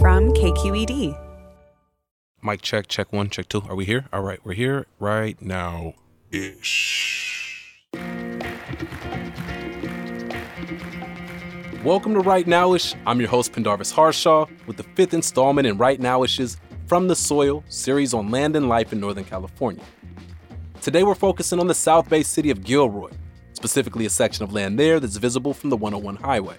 From KQED. Mic check, check one, check two. Are we here? All right, we're here right now ish. Welcome to Right Nowish. I'm your host, Pendarvis Harshaw, with the fifth installment in Right Nowish's From the Soil series on land and life in Northern California. Today we're focusing on the South Bay city of Gilroy, specifically a section of land there that's visible from the 101 highway.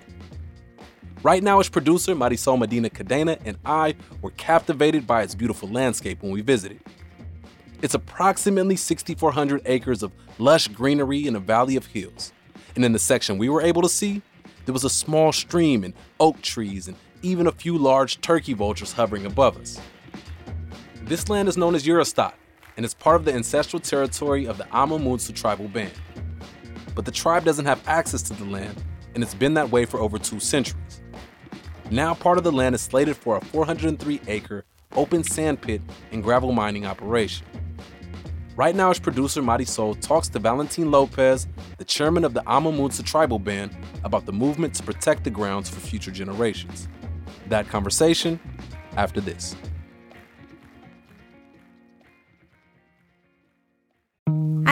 Right Nowish producer Marisol Medina Cadena and I were captivated by its beautiful landscape when we visited. It's approximately 6,400 acres of lush greenery in a valley of hills. And in the section we were able to see, there was a small stream and oak trees and even a few large turkey vultures hovering above us. This land is known as Juristac and is part of the ancestral territory of the Amah Mutsun tribal band. But the tribe doesn't have access to the land, and it's been that way for over two centuries. Now, part of the land is slated for a 403 acre open sand pit and gravel mining operation. Right now, as producer Marisol talks to Valentin Lopez, the chairman of the Amah Mutsun tribal band, about the movement to protect the grounds for future generations. That conversation after this.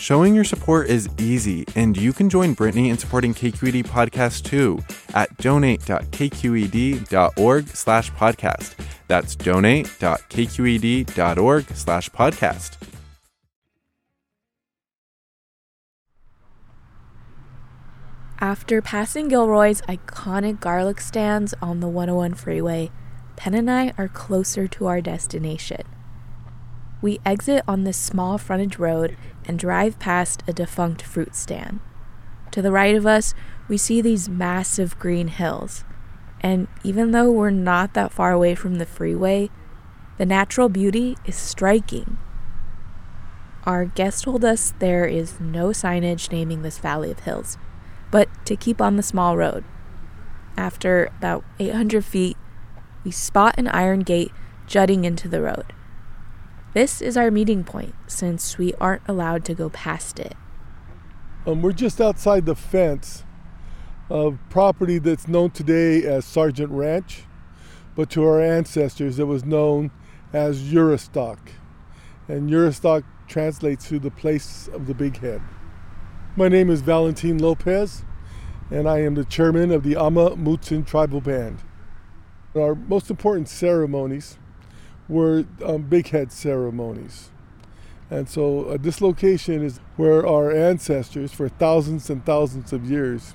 Showing your support is easy, and you can join Brittany in supporting KQED Podcast too at donate.kqed.org slash podcast. That's donate.kqed.org slash podcast. After passing Gilroy's iconic garlic stands on the 101 freeway, Penn and I are closer to our destination. We exit on this small frontage road and drive past a defunct fruit stand. To the right of us, we see these massive green hills. And even though we're not that far away from the freeway, the natural beauty is striking. Our guest told us there is no signage naming this valley of hills, but to keep on the small road. After about 800 feet, we spot an iron gate jutting into the road. This is our meeting point since we aren't allowed to go past it. Um, we're just outside the fence of property that's known today as Sargent Ranch, but to our ancestors it was known as Juristac. And Juristac translates to the place of the big head. My name is Valentin Lopez, and I am the chairman of the Amah Mutsun Tribal Band. Our most important ceremonies were um, big head ceremonies. And so uh, this location is where our ancestors, for thousands and thousands of years,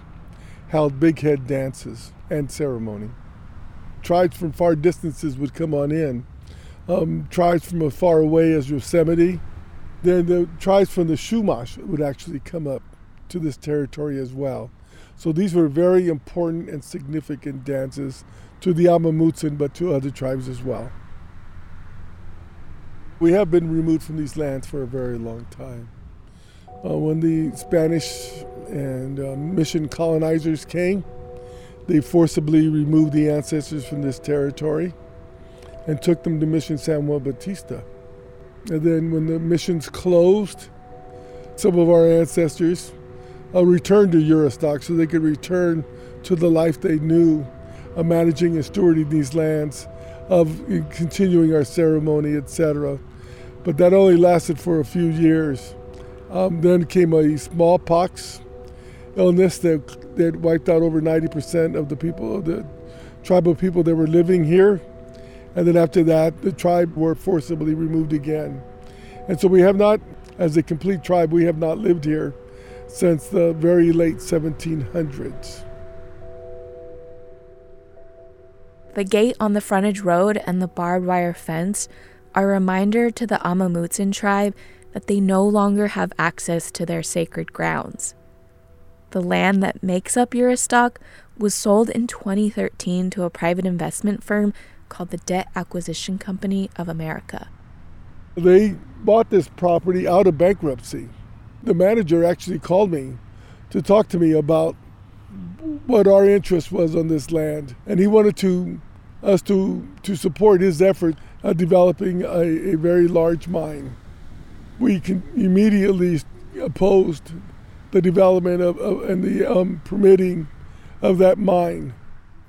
held big head dances and ceremony. Tribes from far distances would come on in. Um, tribes from as far away as Yosemite. Then the tribes from the Chumash would actually come up to this territory as well. So these were very important and significant dances to the Amah Mutsun, but to other tribes as well. We have been removed from these lands for a very long time. Uh, when the Spanish and uh, mission colonizers came, they forcibly removed the ancestors from this territory and took them to Mission San Juan Bautista. And then when the missions closed, some of our ancestors uh, returned to Juristac so they could return to the life they knew of managing and stewarding these lands, of continuing our ceremony, etc. But that only lasted for a few years. Um, then came a smallpox illness that, that wiped out over 90% of the people, the tribal people that were living here. And then after that, the tribe were forcibly removed again. And so we have not, as a complete tribe, we have not lived here since the very late 1700s. The gate on the frontage road and the barbed wire fence are a reminder to the Amah Mutsun tribe that they no longer have access to their sacred grounds. The land that makes up Juristac was sold in 2013 to a private investment firm called the Debt Acquisition Company of America. They bought this property out of bankruptcy. The manager actually called me to talk to me about what our interest was on this land, and he wanted to us to to support his effort at developing a, a very large mine. We immediately opposed the development of, of and the um, permitting of that mine.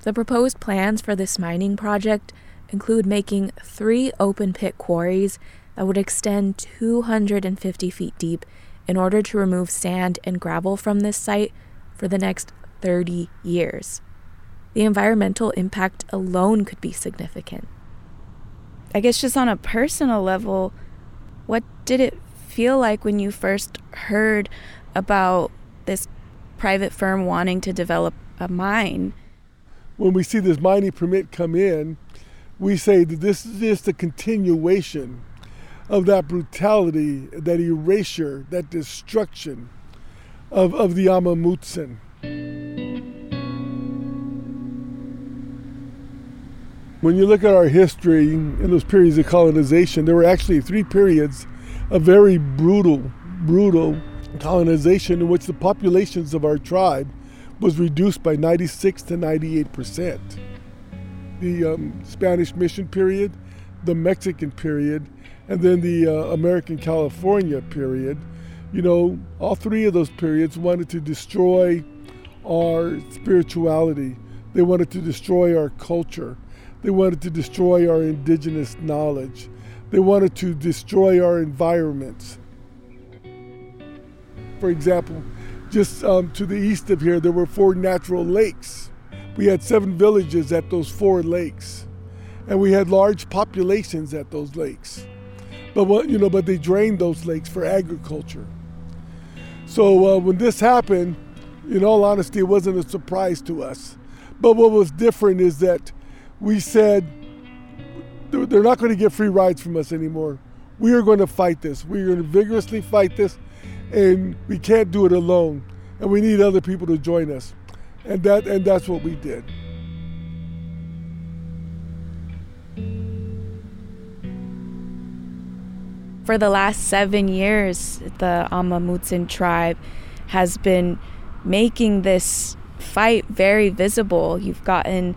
The proposed plans for this mining project include making three open pit quarries that would extend 250 feet deep in order to remove sand and gravel from this site for the next 30 years. The environmental impact alone could be significant. I guess, just on a personal level, what did it feel like when you first heard about this private firm wanting to develop a mine? when we see this mining permit come in, we say that this is just a continuation of that brutality, that erasure, that destruction of, of the Amah When you look at our history in those periods of colonization, there were actually three periods of very brutal, brutal colonization in which the populations of our tribe was reduced by 96 to 98 percent. The um, Spanish mission period, the Mexican period, and then the uh, American California period. You know, all three of those periods wanted to destroy our spirituality. They wanted to destroy our culture. They wanted to destroy our indigenous knowledge. They wanted to destroy our environments. For example, just um, to the east of here, there were four natural lakes. We had seven villages at those four lakes, and we had large populations at those lakes. But what you know, but they drained those lakes for agriculture. So uh, when this happened, in all honesty, it wasn't a surprise to us. But what was different is that we said they're not going to get free rides from us anymore. We are going to fight this. We are going to vigorously fight this and we can't do it alone and we need other people to join us and that and that's what we did for the last seven years the Amah Mutsun tribe has been making this fight very visible you've gotten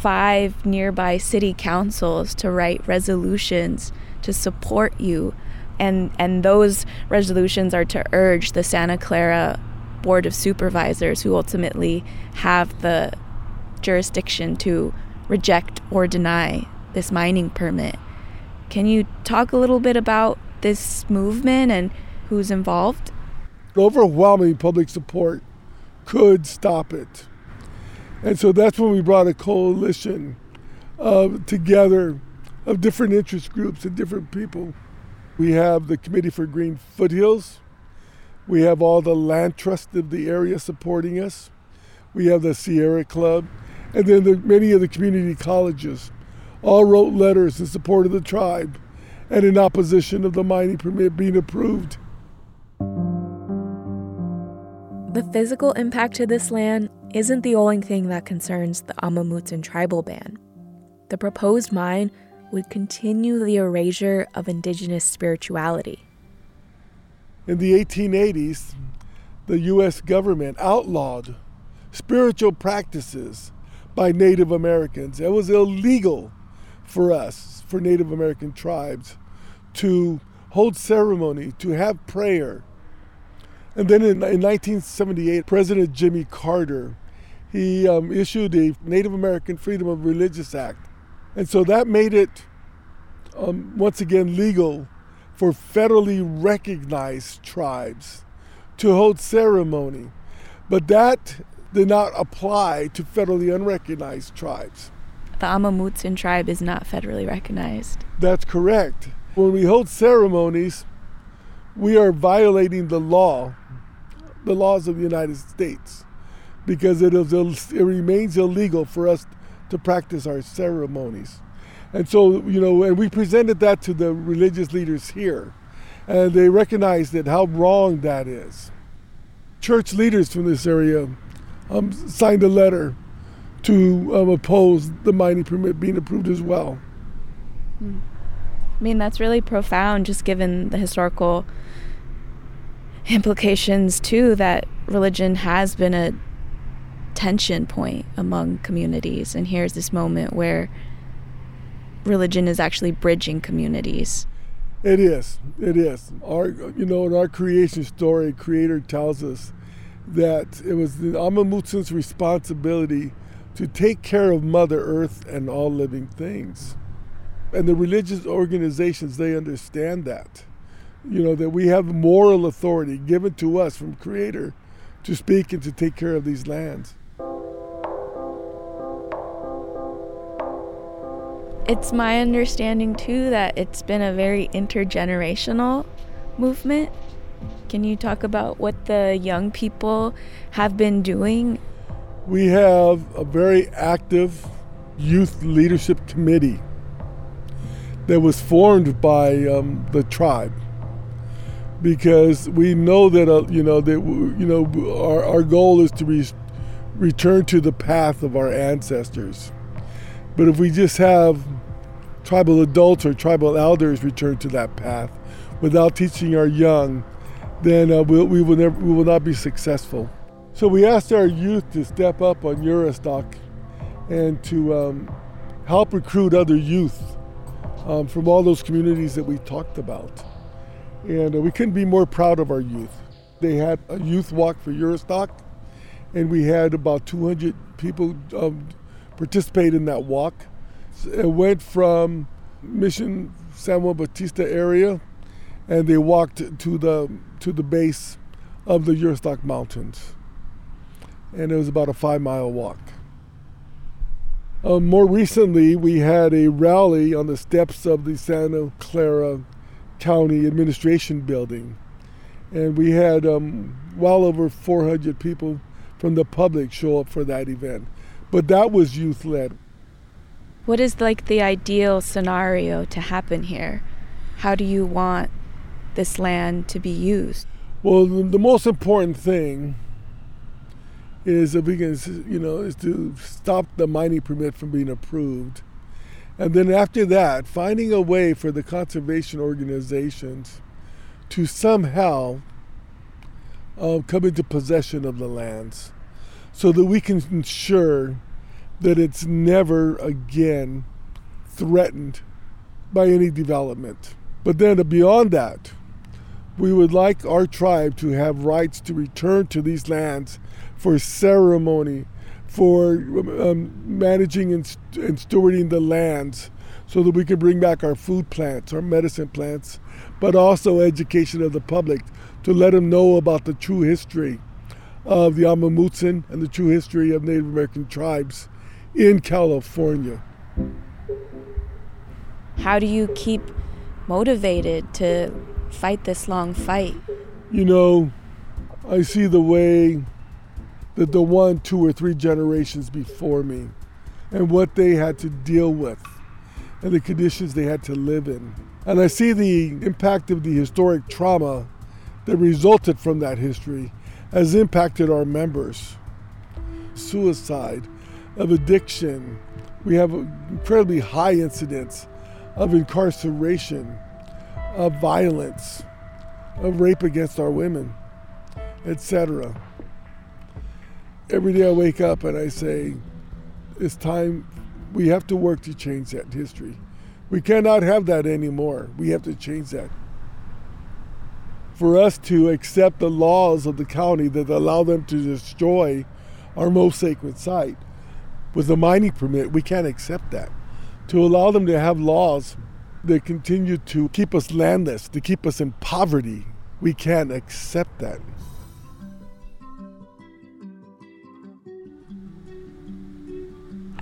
five nearby city councils to write resolutions to support you and and those resolutions are to urge the Santa Clara board of supervisors who ultimately have the jurisdiction to reject or deny this mining permit. Can you talk a little bit about this movement and who's involved? Overwhelming public support could stop it. And so that's when we brought a coalition together of different interest groups and different people we have the Committee for Green Foothills. We have all the land trust of the area supporting us. We have the Sierra Club. And then the, many of the community colleges all wrote letters in support of the tribe and in opposition of the mining permit being approved. The physical impact to this land isn't the only thing that concerns the Amah Mutsun tribal ban. The proposed mine would continue the erasure of indigenous spirituality. In the 1880s, the U.S. government outlawed spiritual practices by Native Americans. It was illegal for us, for Native American tribes, to hold ceremony, to have prayer. And then in, in 1978, President Jimmy Carter, he um, issued the Native American Freedom of Religious Act. And so that made it, um, once again, legal for federally recognized tribes to hold ceremony. But that did not apply to federally unrecognized tribes. The Amah Mutsun tribe is not federally recognized. That's correct. When we hold ceremonies, we are violating the law, the laws of the United States, because it, is, it remains illegal for us to practice our ceremonies. And so, you know, and we presented that to the religious leaders here, and they recognized that how wrong that is. Church leaders from this area um, signed a letter to um, oppose the mining permit being approved as well. Hmm. I mean, that's really profound, just given the historical implications, too, that religion has been a tension point among communities. And here's this moment where religion is actually bridging communities. It is. It is. Our, you know, in our creation story, Creator tells us that it was the Amah Mutsun's responsibility to take care of Mother Earth and all living things. And the religious organizations, they understand that. You know, that we have moral authority given to us from Creator to speak and to take care of these lands. It's my understanding, too, that it's been a very intergenerational movement. Can you talk about what the young people have been doing? We have a very active youth leadership committee that was formed by um, the tribe because we know that uh, you know that you know our, our goal is to re- return to the path of our ancestors but if we just have tribal adults or tribal elders return to that path without teaching our young then uh, we'll, we will never we will not be successful so we asked our youth to step up on Juristac and to um, help recruit other youth um, from all those communities that we talked about. And uh, we couldn't be more proud of our youth. They had a youth walk for Juristac, and we had about 200 people um, participate in that walk. It went from Mission San Juan Bautista area, and they walked to the to the base of the Juristac Mountains, and it was about a five mile walk. Uh, more recently, we had a rally on the steps of the Santa Clara County Administration Building. And we had um, well over 400 people from the public show up for that event. But that was youth led. What is like the ideal scenario to happen here? How do you want this land to be used? Well, the most important thing is if we can, you know, is to stop the mining permit from being approved. And then after that, finding a way for the conservation organizations to somehow uh, come into possession of the lands so that we can ensure that it's never again threatened by any development. But then beyond that, we would like our tribe to have rights to return to these lands for ceremony, for um, managing and, and stewarding the lands so that we can bring back our food plants, our medicine plants, but also education of the public to let them know about the true history of the Amah Mutsun and the true history of Native American tribes in California. How do you keep motivated to fight this long fight? You know, I see the way that the one, two, or three generations before me and what they had to deal with and the conditions they had to live in. And I see the impact of the historic trauma that resulted from that history has impacted our members. Suicide, of addiction. We have incredibly high incidence of incarceration, of violence, of rape against our women, etc. Every day I wake up and I say, it's time, we have to work to change that history. We cannot have that anymore. We have to change that. For us to accept the laws of the county that allow them to destroy our most sacred site with a mining permit, we can't accept that. To allow them to have laws that continue to keep us landless, to keep us in poverty, we can't accept that.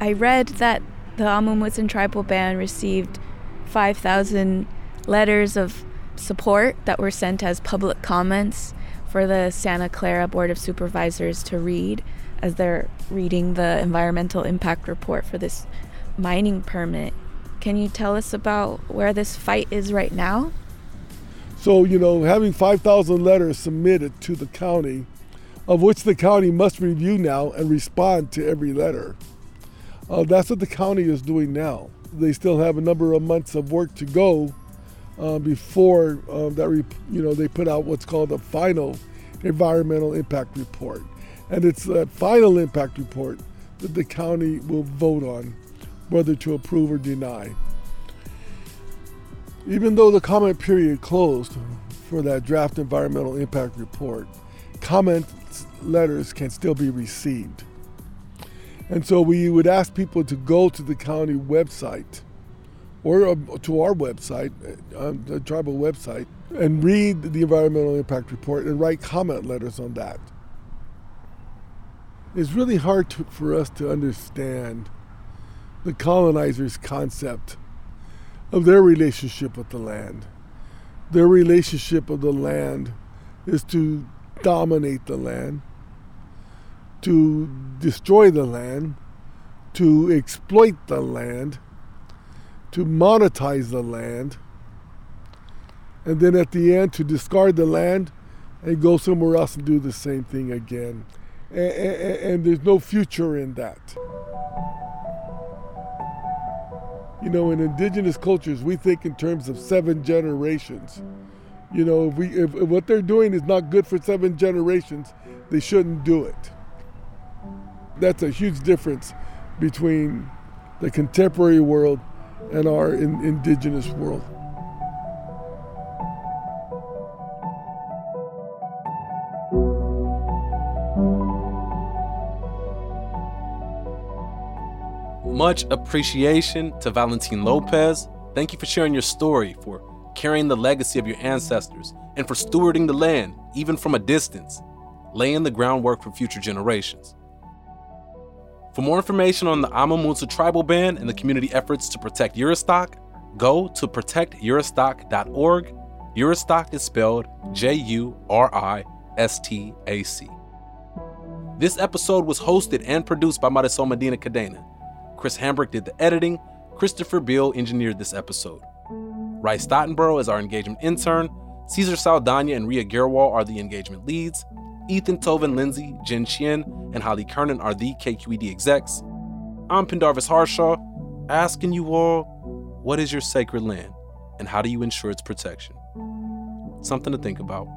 I read that the Amah tribal band received 5,000 letters of support that were sent as public comments for the Santa Clara Board of Supervisors to read as they're reading the environmental impact report for this mining permit. Can you tell us about where this fight is right now? So, you know, having 5,000 letters submitted to the county, of which the county must review now and respond to every letter. Uh, that's what the county is doing now. They still have a number of months of work to go uh, before uh, that, re- you know, they put out what's called the final environmental impact report. And it's that final impact report that the county will vote on whether to approve or deny. Even though the comment period closed for that draft environmental impact report, comment letters can still be received. And so we would ask people to go to the county website or uh, to our website, uh, the tribal website, and read the environmental impact report and write comment letters on that. It's really hard to, for us to understand the colonizers' concept of their relationship with the land. Their relationship of the land is to dominate the land, to destroy the land, to exploit the land, to monetize the land, and then at the end to discard the land and go somewhere else and do the same thing again. And, and, and there's no future in that. You know, in indigenous cultures, we think in terms of seven generations. You know, if we if, if what they're doing is not good for seven generations, they shouldn't do it. That's a huge difference between the contemporary world and our in, indigenous world. Much appreciation to Valentin Lopez. Thank you for sharing your story, for carrying the legacy of your ancestors, and for stewarding the land, even from a distance, laying the groundwork for future generations. For more information on the Amah Mutsun tribal band and the community efforts to protect Juristac, go to protectjuristac.org. Juristac is spelled J U R I S T A C. This episode was hosted and produced by Marisol Medina Cadena. Chris Hambrick did the editing. Christopher Beal engineered this episode. Rice Stottenborough is our engagement intern. Caesar Saldana and Ria Girwal are the engagement leads. Ethan Toven-Lindsey, Jen Chien, and Holly Kernan are the KQED execs. I'm Pendarvis Harshaw, asking you all what is your sacred land and how do you ensure its protection? Something to think about.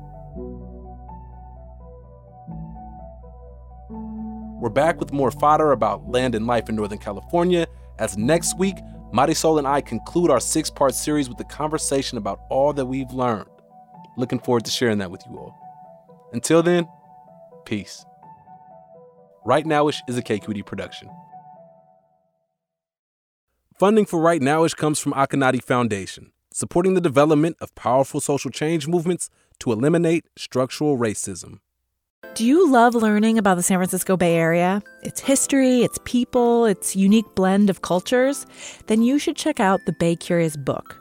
We're back with more fodder about land and life in Northern California as next week, Marisol and I conclude our six part series with a conversation about all that we've learned. Looking forward to sharing that with you all. Until then, peace. Right Nowish is a KQED production. Funding for Right Nowish comes from Akonadi Foundation, supporting the development of powerful social change movements to eliminate structural racism. Do you love learning about the San Francisco Bay Area? Its history, its people, its unique blend of cultures? Then you should check out the Bay Curious book.